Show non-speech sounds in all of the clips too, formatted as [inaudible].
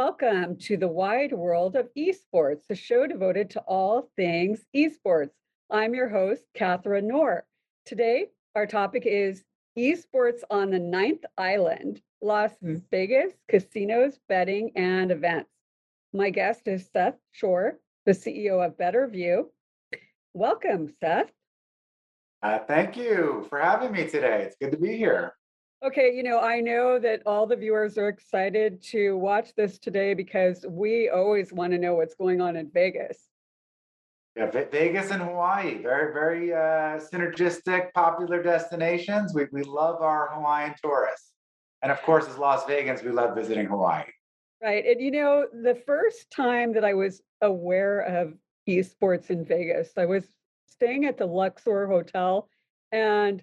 Welcome to the wide world of esports, a show devoted to all things esports. I'm your host, Catherine Noor. Today, our topic is esports on the ninth island, Las Vegas casinos, betting, and events. My guest is Seth Schorr, the CEO of Better View. Welcome, Seth. Uh, thank you for having me today. It's good to be here. Okay, you know, I know that all the viewers are excited to watch this today because we always want to know what's going on in Vegas. Yeah, Vegas and Hawaii, very, very uh, synergistic, popular destinations. We, we love our Hawaiian tourists. And of course, as Las Vegans, we love visiting Hawaii. Right. And you know, the first time that I was aware of esports in Vegas, I was staying at the Luxor Hotel and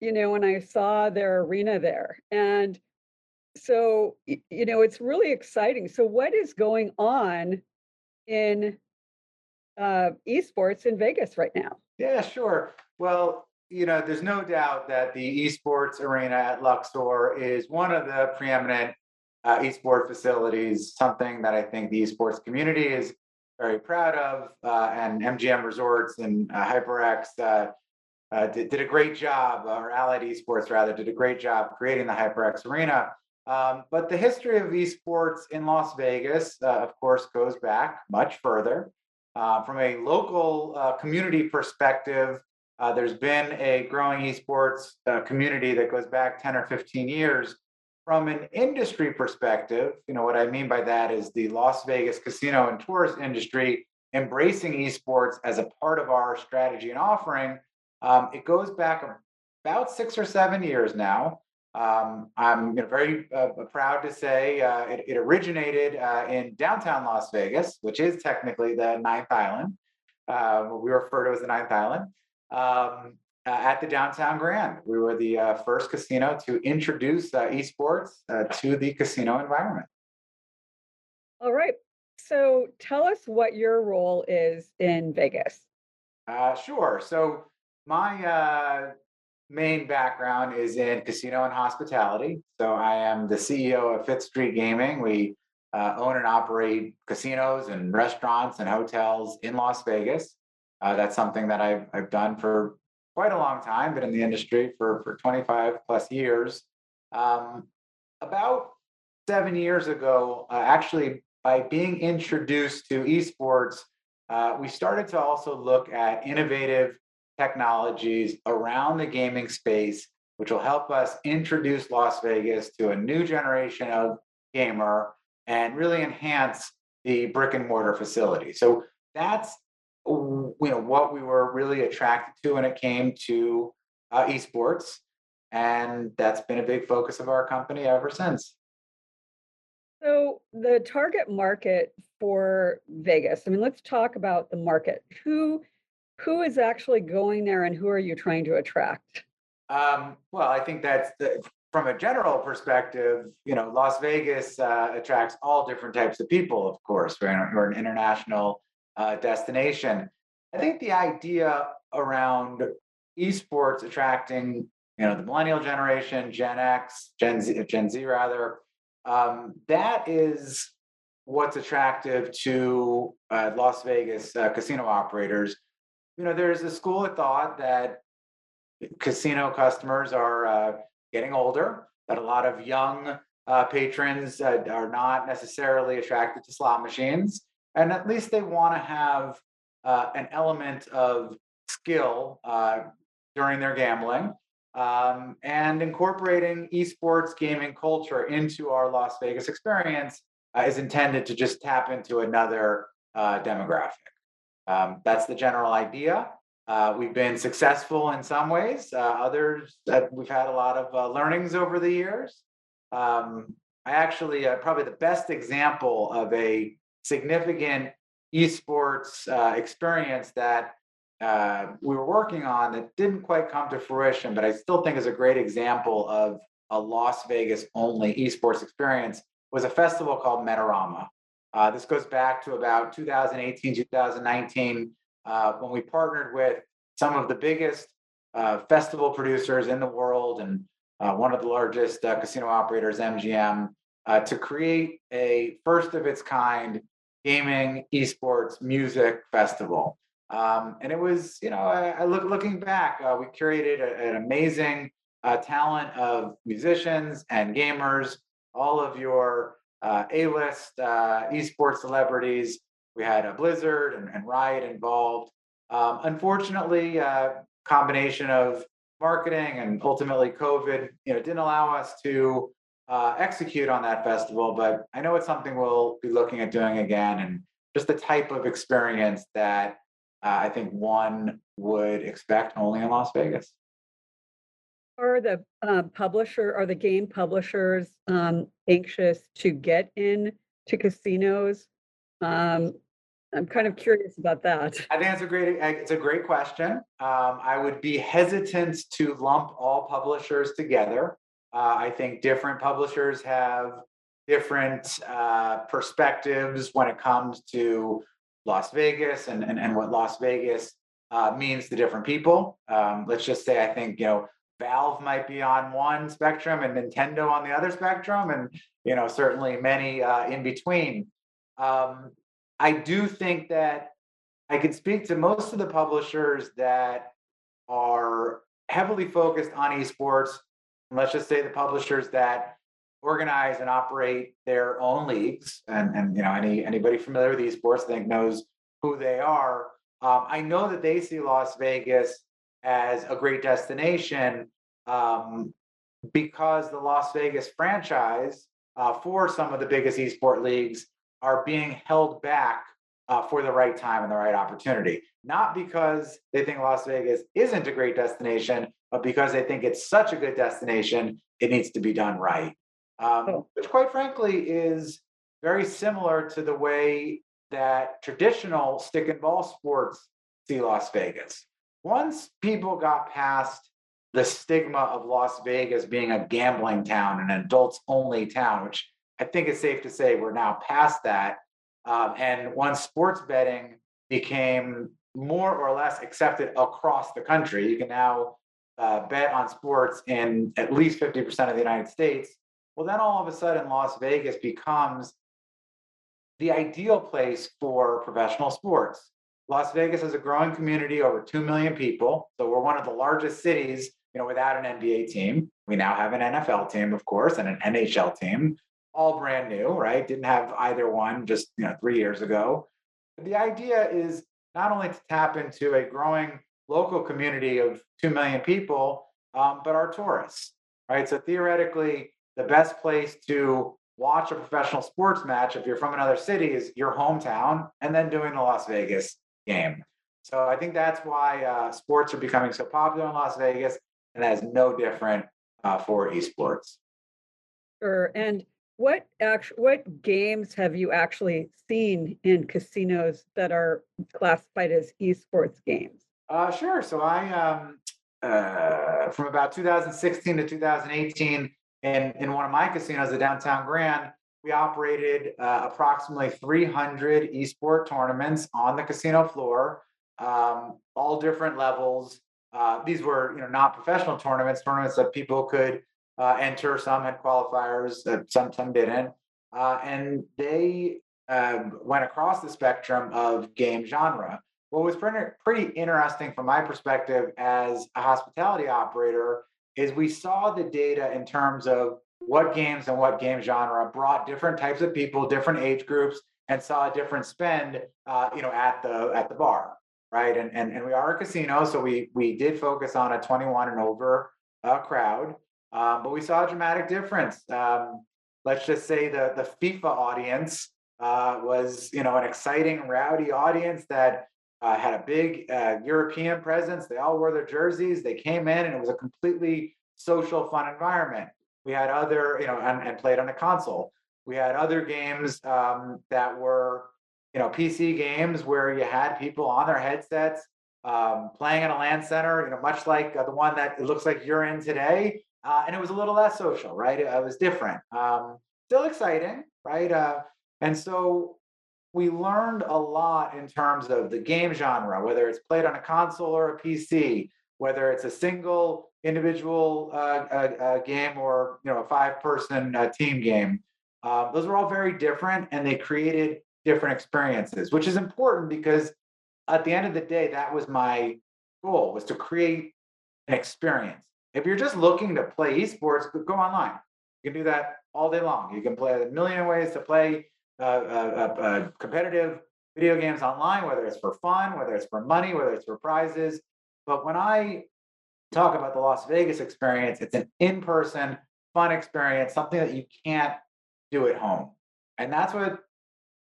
you know, when I saw their arena there. And so, you know, it's really exciting. So, what is going on in uh, esports in Vegas right now? Yeah, sure. Well, you know, there's no doubt that the esports arena at Luxor is one of the preeminent uh, esports facilities, something that I think the esports community is very proud of. Uh, and MGM Resorts and uh, HyperX uh, did, did, a great job, or Allied Esports rather, did a great job creating the HyperX Arena. Um, but the history of esports in Las Vegas, uh, of course, goes back much further. Uh, from a local uh, community perspective, uh, there's been a growing esports uh, community that goes back 10 or 15 years. From an industry perspective, you know what I mean by that is the Las Vegas casino and tourist industry embracing esports as a part of our strategy and offering um, it goes back about six or seven years now. Um, I'm you know, very uh, proud to say uh, it, it, originated uh, in downtown Las Vegas, which is technically the ninth island. Uh, we refer to as the ninth island. Um, uh, at the downtown Grand, we were the uh, first casino to introduce esports to the casino environment. All right. So tell us what your role is in Vegas. sure. So my uh, main background is in casino and hospitality. So I am the CEO of Fifth Street Gaming. We uh, own and operate casinos and restaurants and hotels in Las Vegas. Uh, that's something that I've, I've done for quite a long time, been in the industry for, for 25 plus years. Um, about seven years ago, uh, actually, by being introduced to esports, uh, we started to also look at innovative technologies around the gaming space, which will help us introduce Las Vegas to a new generation of gamer and really enhance the brick and mortar facility. So that's you know what we were really attracted to when it came to uh, esports, and that's been a big focus of our company ever since. So the target market for Vegas. I mean, let's talk about the market. Who who is actually going there and who are you trying to attract? Um, well, I think that's the, from a general perspective, you know, Las Vegas uh, attracts all different types of people, of course. We're, we're an international uh, destination. I think the idea around esports attracting, you know, the millennial generation, Gen X, Gen Z, Gen Z rather, um, that is what's attractive to uh, Las Vegas uh, casino operators you know, there's a school of thought that casino customers are uh, getting older, that a lot of young uh, patrons uh, are not necessarily attracted to slot machines, and at least they want to have uh, an element of skill uh, during their gambling. Um, and incorporating esports gaming culture into our Las Vegas experience uh, is intended to just tap into another demographic. Um, that's the general idea. Uh, we've been successful in some ways. Uh, others, that we've had a lot of uh, learnings over the years. Um, I actually, uh, probably the best example of a significant esports uh, experience that uh, we were working on that didn't quite come to fruition, but I still think is a great example of a Las Vegas only esports experience was a festival called Metarama. Uh, this goes back to about 2018, 2019, uh, when we partnered with some of the biggest uh, festival producers in the world and uh, one of the largest uh, casino operators, MGM, uh, to create a first of its kind gaming, esports, music festival. Um, and it was, you know, I, I look looking back, we curated a, an amazing talent of musicians and gamers, all of your uh, A-list uh, esports celebrities. We had a Blizzard and, and Riot involved. Um, unfortunately, uh, combination of marketing and ultimately COVID, you know, didn't allow us to uh, execute on that festival. But I know it's something we'll be looking at doing again, and just the type of experience that uh, I think one would expect only in Las Vegas. Are the uh, publisher, are the game publishers um, anxious to get in to casinos? Um, I'm kind of curious about that. I think it's a great it's a great question. Um, I would be hesitant to lump all publishers together. Uh, I think different publishers have different uh, perspectives when it comes to Las Vegas and, and, and what Las Vegas uh, means to different people. Um, let's just say I think you know Valve might be on one spectrum and Nintendo on the other spectrum, and you know certainly many uh, in between. Um, I do think that I can speak to most of the publishers that are heavily focused on esports. Let's just say the publishers that organize and operate their own leagues, and and you know any anybody familiar with esports, I think knows who they are. Um, I know that they see Las Vegas as a great destination um, because the Las Vegas franchise uh, for some of the biggest esport leagues are being held back uh, for the right time and the right opportunity. Not because they think Las Vegas isn't a great destination, but because they think it's such a good destination, it needs to be done right. Um, oh. Which, quite frankly, is very similar to the way that traditional stick and ball sports see Las Vegas. Once people got past the stigma of Las Vegas being a gambling town, an adults only town, which I think it's safe to say we're now past that. Um, and once sports betting became more or less accepted across the country, you can now uh, bet on sports in at least 50% of the United States. Well, then all of a sudden, Las Vegas becomes the ideal place for professional sports. Las Vegas is a growing community, over 2 million people. So we're one of the largest cities, you know, without an NBA team. We now have an NFL team, of course, and an NHL team all brand new, right? Didn't have either one just you know three years ago. But the idea is not only to tap into a growing local community of two million people, um, but our tourists, right? So theoretically, the best place to watch a professional sports match if you're from another city is your hometown, and then doing the Las Vegas game. So I think that's why uh, sports are becoming so popular in Las Vegas, and that is no different uh, for esports. Sure, and what actual what games have you actually seen in casinos that are classified as esports games? Uh, sure. So I um, uh, from about 2016 to 2018 in in one of my casinos, the Downtown Grand, we operated uh, approximately 300 esport tournaments on the casino floor, um, all different levels. Uh, these were, you know, not professional tournaments, tournaments that people could uh, enter. Some had qualifiers, some some didn't, uh, and they um, went across the spectrum of game genre. What was pretty interesting from my perspective as a hospitality operator is we saw the data in terms of what games and what game genre brought different types of people, different age groups, and saw a different spend, uh, you know, at the at the bar, right? And and and we are a casino, so we we did focus on a 21 and over uh, crowd. Um, but we saw a dramatic difference. Um, let's just say the the FIFA audience uh, was, you know, an exciting, rowdy audience that uh, had a big uh, European presence. They all wore their jerseys. They came in, and it was a completely social, fun environment. We had other, you know, and, and played on a console. We had other games um, that were, you know, PC games where you had people on their headsets um, playing in a LAN center. You know, much like uh, the one that it looks like you're in today uh, and it was a little less social, right? It, it was different. Um, still exciting, right? Uh, and so we learned a lot in terms of the game genre, whether it's played on a console or a PC, whether it's a single individual uh, uh, uh, game or you know a five-person uh, team game. Uh, those were all very different and they created different experiences, which is important because at the end of the day, that was my goal was to create an experience. If you're just looking to play esports, go online. You can do that all day long. You can play a million ways to play uh, uh, uh, competitive video games online, whether it's for fun, whether it's for money, whether it's for prizes. But when I talk about the Las Vegas experience, it's an in person, fun experience, something that you can't do at home. And that's what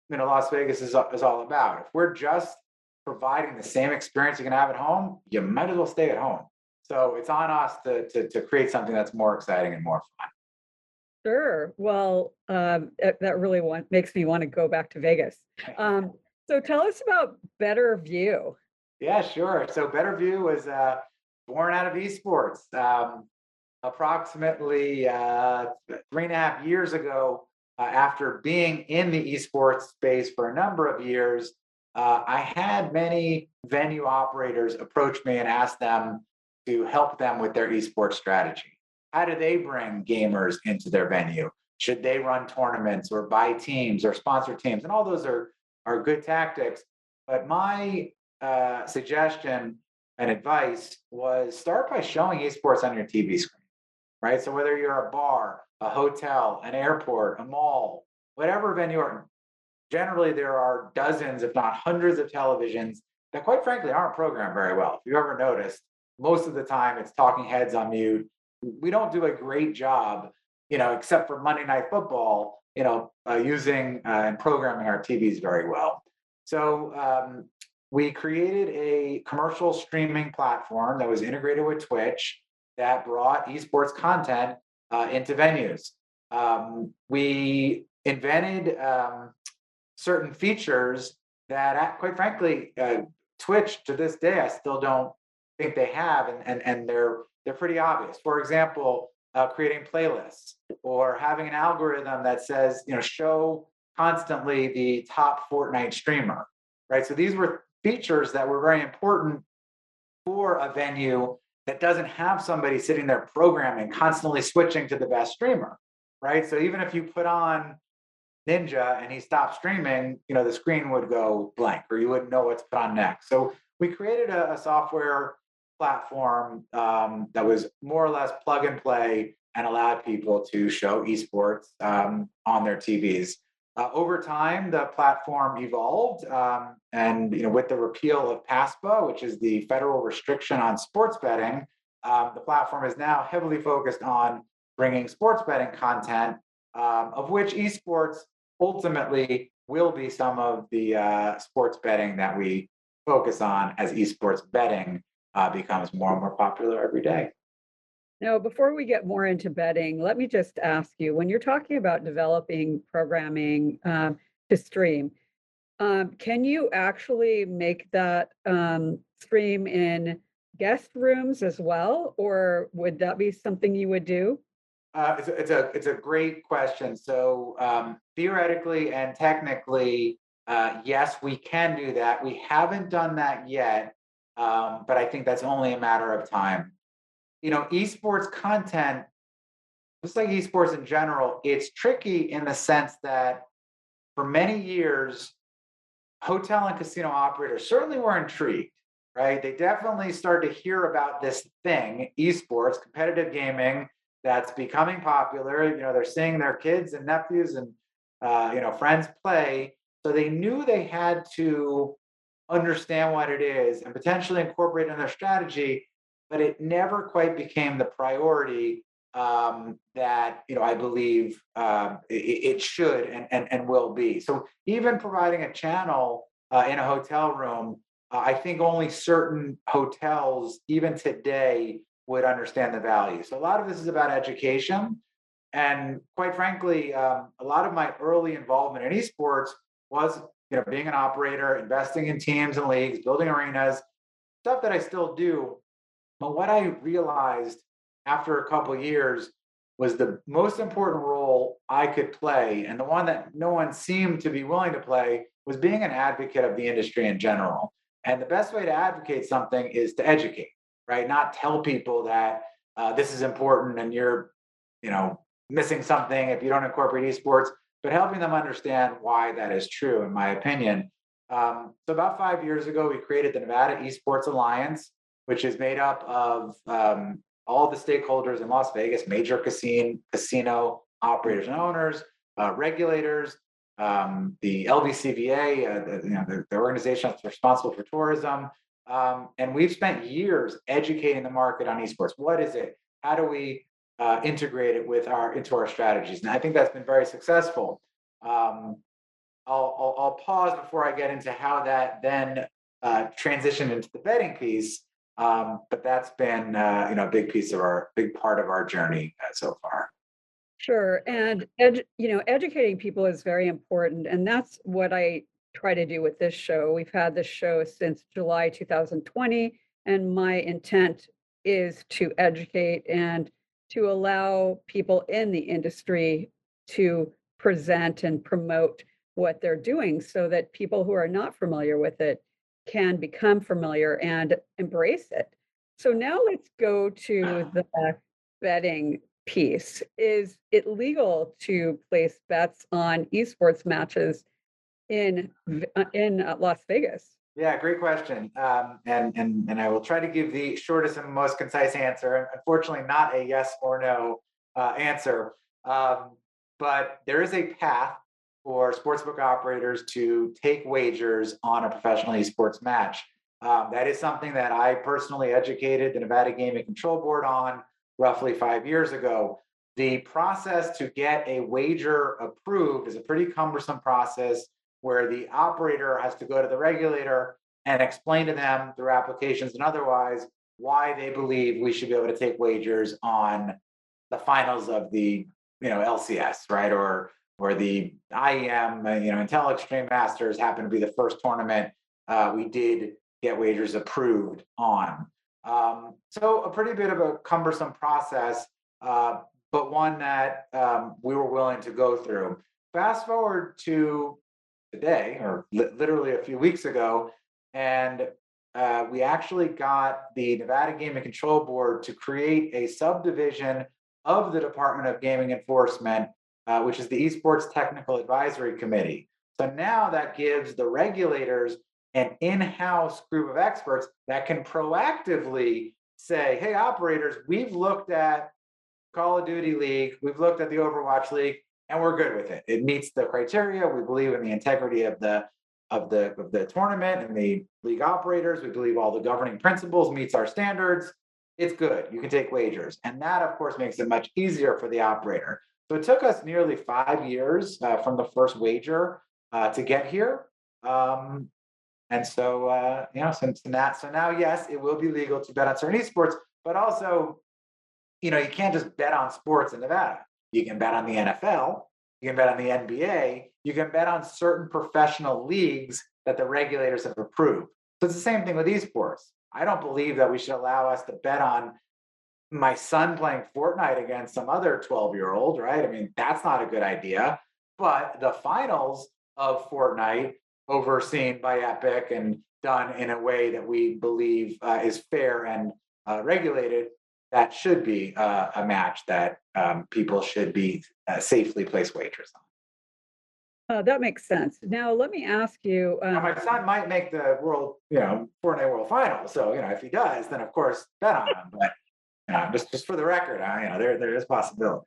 you know Las Vegas is, is all about. If we're just providing the same experience you can have at home, you might as well stay at home. So it's on us to, to, to create something that's more exciting and more fun. Sure. Well, um, that, that really want, makes me want to go back to Vegas. Um, so tell us about Better View. Yeah, sure. So Better View was uh, born out of esports. Um, approximately uh, three and a half years ago, uh, after being in the esports space for a number of years, uh, I had many venue operators approach me and ask them to help them with their esports strategy. How do they bring gamers into their venue? Should they run tournaments or buy teams or sponsor teams? And all those are, are good tactics. But my uh, suggestion and advice was start by showing esports on your TV screen, right? So whether you're a bar, a hotel, an airport, a mall, whatever venue, or generally there are dozens, if not hundreds of televisions that quite frankly aren't programmed very well. If you ever noticed, most of the time it's talking heads on mute. We don't do a great job, you know, except for Monday Night Football, you know, uh, using uh, and programming our TVs very well. So um, we created a commercial streaming platform that was integrated with Twitch that brought esports content uh, into venues. Um, we invented um, certain features that, quite frankly, uh, Twitch to this day, I still don't think they have, and, and, and they're they're pretty obvious. For example, uh, creating playlists or having an algorithm that says, you know, show constantly the top Fortnite streamer, right? So these were features that were very important for a venue that doesn't have somebody sitting there programming, constantly switching to the best streamer, right? So even if you put on Ninja and he stopped streaming, you know, the screen would go blank or you wouldn't know what to put on next. So we created a, a software platform um, that was more or less plug and play and allowed people to show esports um, on their TVs. Uh, over time, the platform evolved, um, and you know, with the repeal of PASPA, which is the federal restriction on sports betting, um, the platform is now heavily focused on bringing sports betting content, um, of which esports ultimately will be some of the uh, sports betting that we focus on as esports betting uh, becomes more and more popular every day. Now, before we get more into betting, let me just ask you when you're talking about developing programming um, to stream, um, can you actually make that um, stream in guest rooms as well, or would that be something you would do? Uh, it's, a, it's a it's a great question. So um, theoretically and technically, uh, yes, we can do that. We haven't done that yet, um, but I think that's only a matter of time. You know, esports content, just like esports in general, it's tricky in the sense that for many years, hotel and casino operators certainly were intrigued, right? They definitely started to hear about this thing, esports, competitive gaming, that's becoming popular. You know, they're seeing their kids and nephews and uh, you know friends play, so they knew they had to understand what it is and potentially incorporate in their strategy, but it never quite became the priority um, that you know I believe um, it, it, should and, and and will be. So even providing a channel uh, in a hotel room, uh, I think only certain hotels, even today, would understand the value. So a lot of this is about education, and quite frankly, um, a lot of my early involvement in esports was you know, being an operator, investing in teams and leagues, building arenas, stuff that I still do. But what I realized after a couple years was the most important role I could play, and the one that no one seemed to be willing to play was being an advocate of the industry in general. And the best way to advocate something is to educate, right? Not tell people that uh, this is important and you're, you know, missing something if you don't incorporate esports. but helping them understand why that is true, in my opinion. Um, so about five years ago, we created the Nevada Esports Alliance, which is made up of um, all the stakeholders in Las Vegas, major casino, casino operators and owners, uh, regulators, um, the LVCVA, uh, the, you know, the, the, organization that's responsible for tourism. Um, and we've spent years educating the market on esports. What is it? How do we uh, integrate it with our into our strategies? And I think that's been very successful. Um, I'll, I'll, I'll, pause before I get into how that then uh, transitioned into the betting piece. Um, but that's been uh, you know a big piece of our big part of our journey uh, so far. Sure. And, you know, educating people is very important. And that's what I try to do with this show. We've had this show since July 2020. And my intent is to educate and to allow people in the industry to present and promote what they're doing so that people who are not familiar with it can become familiar and embrace it. So now let's go to the betting piece is it legal to place bets on esports matches in uh, in uh, Las Vegas? Yeah, great question. Um, and and and I will try to give the shortest and most concise answer. Unfortunately, not a yes or no uh, answer. Um, but there is a path for sportsbook operators to take wagers on a professional esports match. Um, that is something that I personally educated the Nevada Gaming Control Board on roughly five years ago. The process to get a wager approved is a pretty cumbersome process where the operator has to go to the regulator and explain to them through applications and otherwise why they believe we should be able to take wagers on the finals of the you know LCS, right? Or or the IEM, uh, you know, Intel Extreme Masters happened to be the first tournament uh, we did get wagers approved on. Um, so a pretty bit of a cumbersome process, uh, but one that um, we were willing to go through. Fast forward to today, or li- literally a few weeks ago, and uh, we actually got the Nevada Gaming Control Board to create a subdivision of the Department of Gaming Enforcement, uh, which is the Esports Technical Advisory Committee. So now that gives the regulators an in-house group of experts that can proactively say, hey, operators, we've looked at Call of Duty League, we've looked at the Overwatch League, and we're good with it. It meets the criteria. We believe in the integrity of the of the of the tournament and the league operators. We believe all the governing principles meets our standards. It's good. You can take wagers, and that, of course, makes it much easier for the operator. So it took us nearly five years uh, from the first wager uh, to get here. Um, and so, uh, you know, since that, so now, yes, it will be legal to bet on certain esports, but also, you know, you can't just bet on sports in Nevada. You can bet on the NFL, you can bet on the NBA, you can bet on certain professional leagues that the regulators have approved. So it's the same thing with esports. I don't believe that we should allow us to bet on my son playing Fortnite against some other 12 year old, right? I mean, that's not a good idea. But the finals of Fortnite overseen by Epic and done in a way that we believe uh, is fair and uh, regulated, that should be uh, a match that um, people should be uh, safely place wagers on. Uh, that makes sense. Now, let me ask you. Um, now, my son might make the world, you know, Fortnite World Final. So, you know, if he does, then of course bet on him. But know, just just for the record, you know, there there is possibility.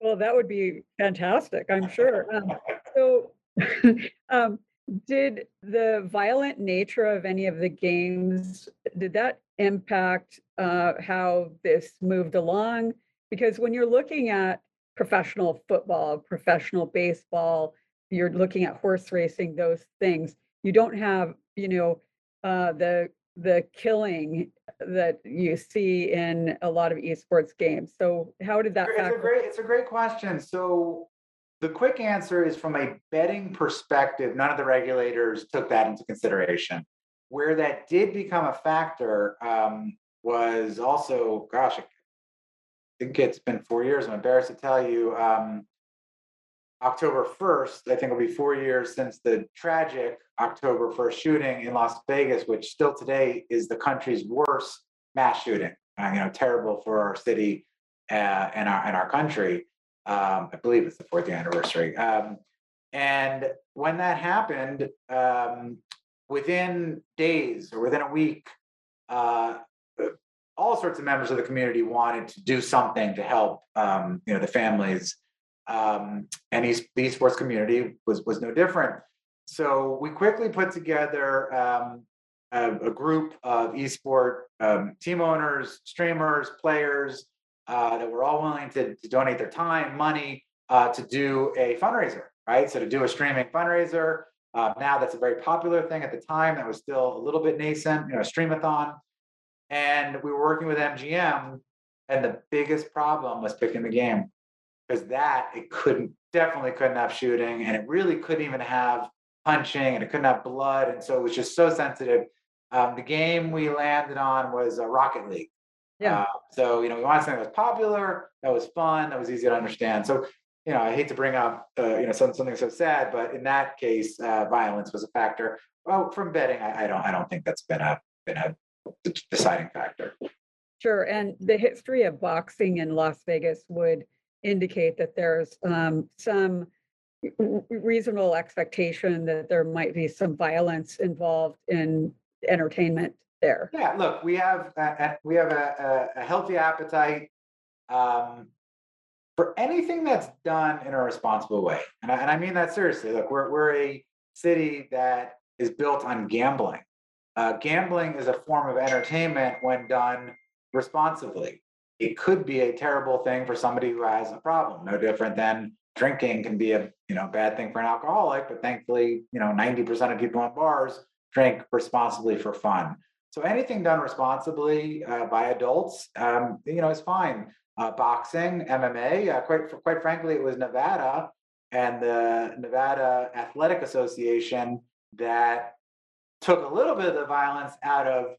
Well, that would be fantastic. I'm sure. Um, [laughs] so, [laughs] um, did the violent nature of any of the games did that impact uh, how this moved along because when you're looking at professional football professional baseball you're looking at horse racing those things you don't have you know uh, the the killing that you see in a lot of esports games so how did that it's a great it's a great question so the quick answer is from a betting perspective, none of the regulators took that into consideration. Where that did become a factor um, was also, gosh, I think it's been four years. I'm embarrassed to tell you. Um, October 1st, I think it'll be four years since the tragic October 1st shooting in Las Vegas, which still today is the country's worst mass shooting. Uh, you know, terrible for our city uh, and our and our country. Um, I believe it's the fourth anniversary. Um, and when that happened, um, within days or within a week, uh, all sorts of members of the community wanted to do something to help, um, you know, the families. Um, and the esports community was was no different. So we quickly put together um, a, a group of esport um, team owners, streamers, players uh, that were all willing to, to donate their time, money uh, to do a fundraiser, right? So to do a streaming fundraiser. Uh, now that's a very popular thing. At the time, that was still a little bit nascent, you know, streamathon. And we were working with MGM, and the biggest problem was picking the game because that it couldn't definitely couldn't have shooting, and it really couldn't even have punching, and it couldn't have blood, and so it was just so sensitive. Um, the game we landed on was uh, Rocket League. Yeah. Uh, so you know, we wanted something that was popular, that was fun, that was easy to understand. So you know, I hate to bring up uh, you know some, something so sad, but in that case, uh, violence was a factor. Well, from betting, I, I don't, I don't think that's been a been a deciding factor. Sure, and the history of boxing in Las Vegas would indicate that there's um, some reasonable expectation that there might be some violence involved in entertainment there. Yeah, look, we have a, we have a, a healthy appetite um, for anything that's done in a responsible way, and I, and I mean that seriously. Look, we're we're a city that is built on gambling. Uh, gambling is a form of entertainment when done responsibly. It could be a terrible thing for somebody who has a problem, no different than drinking can be a you know bad thing for an alcoholic, but thankfully, you know, 90% of people in bars drink responsibly for fun. So anything done responsibly uh, by adults, um, you know, is fine. Uh, boxing, MMA, uh, quite quite frankly, it was Nevada and the Nevada Athletic Association that took a little bit of the violence out of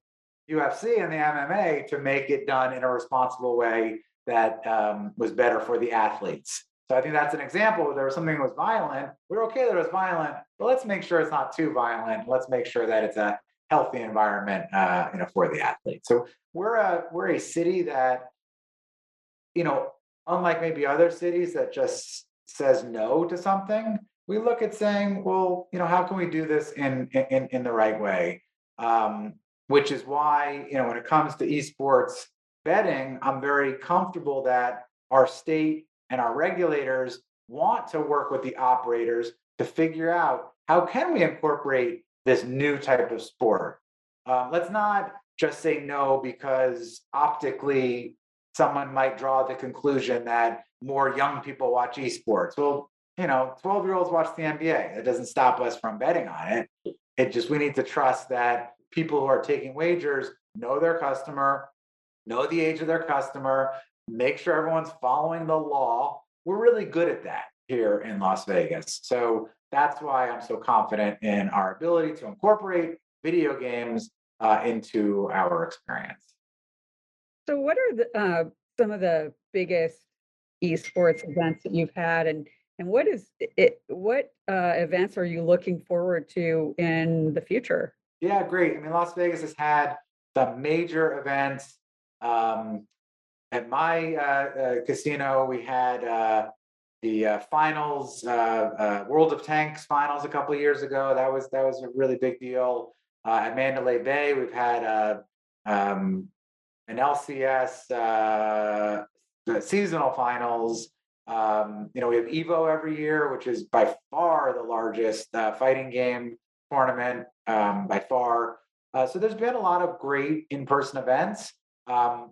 UFC and the MMA to make it done in a responsible way that um, was better for the athletes. So I think that's an example where there was something that was violent. We're okay that it was violent, but let's make sure it's not too violent. Let's make sure that it's a healthy environment, uh, you know, for the athletes. So we're a we're a city that, you know, unlike maybe other cities that just says no to something, we look at saying, well, you know, how can we do this in in in the right way? Um, which is why, you know, when it comes to esports betting, I'm very comfortable that our state and our regulators want to work with the operators to figure out how can we incorporate this new type of sport. Um, let's not just say no because optically someone might draw the conclusion that more young people watch esports. Well, you know, 12 year olds watch the NBA. That doesn't stop us from betting on it. It just, we need to trust that people who are taking wagers know their customer, know the age of their customer, make sure everyone's following the law. We're really good at that here in Las Vegas. So that's why I'm so confident in our ability to incorporate video games uh, into our experience. So what are the, uh, some of the biggest esports events that you've had and and what is it what uh, events are you looking forward to in the future? Yeah, great. I mean, Las Vegas has had some major events. Um, at my uh, uh, casino, we had uh, the uh, finals, uh, uh, World of Tanks finals a couple years ago. That was that was a really big deal. At Mandalay Bay, we've had um, an LCS seasonal finals. Um, you know, we have Evo every year, which is by far the largest fighting game tournament um, by far. Uh, so there's been a lot of great in-person events. Um,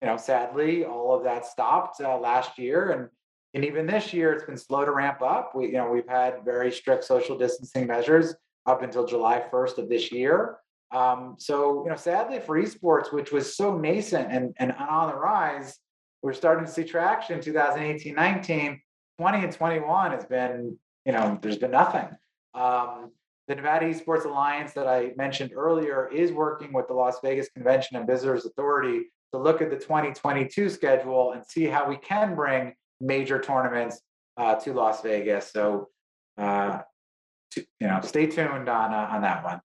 you know, sadly, all of that stopped uh, last year, and and even this year, it's been slow to ramp up. We, you know, we've had very strict social distancing measures up until July 1st of this year. Um, so, you know, sadly for esports, which was so nascent and, and on the rise, we're starting to see traction 2018, 19, 20 and 21 has been, you know, there's been nothing. Um, the Nevada Esports Alliance that I mentioned earlier is working with the Las Vegas Convention and Visitors Authority to look at the 2022 schedule and see how we can bring major tournaments uh, to Las Vegas. So, uh, to, you know, stay tuned on uh, on that one.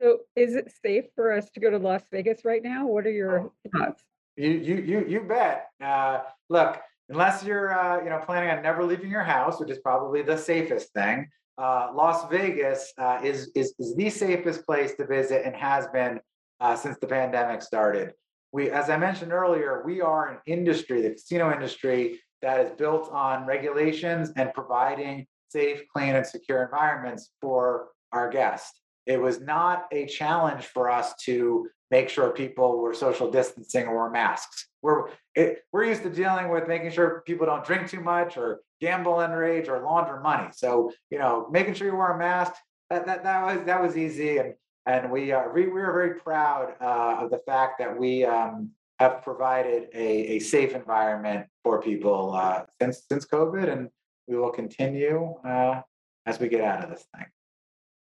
So is it safe for us to go to Las Vegas right now? What are your thoughts? You you you you bet. Uh, look, unless you're, uh, you know, planning on never leaving your house, which is probably the safest thing, uh, Las Vegas uh, is, is is the safest place to visit and has been uh, since the pandemic started. We, as I mentioned earlier, we are an industry, the casino industry, that is built on regulations and providing safe, clean, and secure environments for our guests. It was not a challenge for us to make sure people were social distancing or masks. We're it, we're used to dealing with making sure people don't drink too much or gamble underage or launder money. So you know, making sure you wear a mask that that, that was that was easy, and and we are we, we are very proud uh, of the fact that we um, have provided a, a safe environment for people uh, since since COVID, and we will continue uh, as we get out of this thing.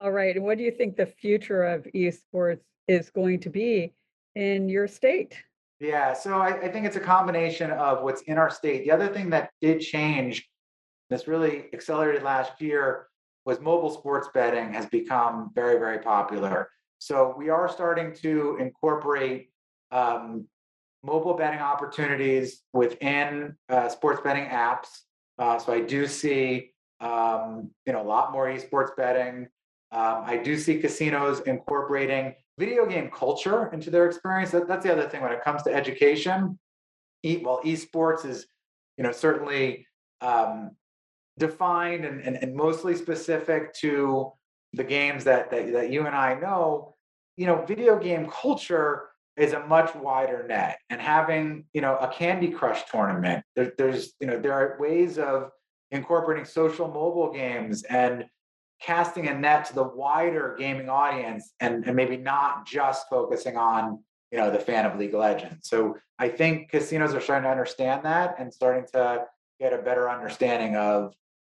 All right. And what do you think the future of esports is going to be in your state? Yeah, so I, I think it's a combination of what's in our state. The other thing that did change, this really accelerated last year, was mobile sports betting has become very, very popular. So we are starting to incorporate um, mobile betting opportunities within uh, sports betting apps. Uh, so I do see, um, you know, a lot more esports betting. Um, I do see casinos incorporating video game culture into their experience. That, that's the other thing when it comes to education. E, well, esports is, you know, certainly um, defined and, and, and mostly specific to the games that, that that you and I know. You know, video game culture is a much wider net, and having you know a Candy Crush tournament. There, there's you know there are ways of incorporating social mobile games and casting a net to the wider gaming audience and, and maybe not just focusing on you know the fan of league of legends so i think casinos are starting to understand that and starting to get a better understanding of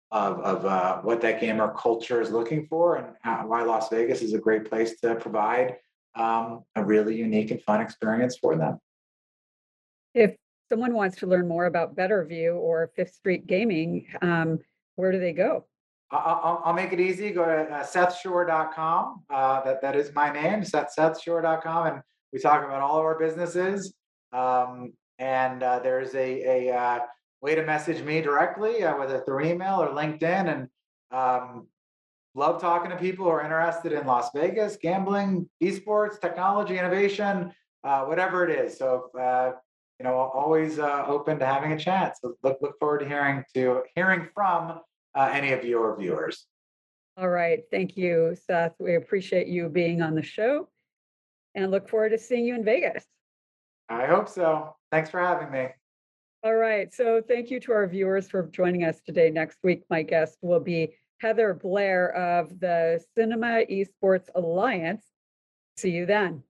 of, of uh, what that gamer culture is looking for and how, why las vegas is a great place to provide um, a really unique and fun experience for them If someone wants to learn more about Better View or Fifth Street Gaming, um, where do they go? I'll, I'll make it easy. Go to uh, sethschorr.com. Uh, that, that is my name, Seth, sethschorr.com. And we talk about all of our businesses. Um, and uh, there's a, a uh, way to message me directly, uh, whether through email or LinkedIn. And um, love talking to people who are interested in Las Vegas, gambling, esports, technology, innovation, uh, whatever it is. So, you know, always open to having a chat. So look, look forward to hearing to hearing from uh, any of your viewers. All right. Thank you, Seth. We appreciate you being on the show and look forward to seeing you in Vegas. I hope so. Thanks for having me. All right. So thank you to our viewers for joining us today. Next week, my guest will be Heather Blair of the Cinema Esports Alliance. See you then.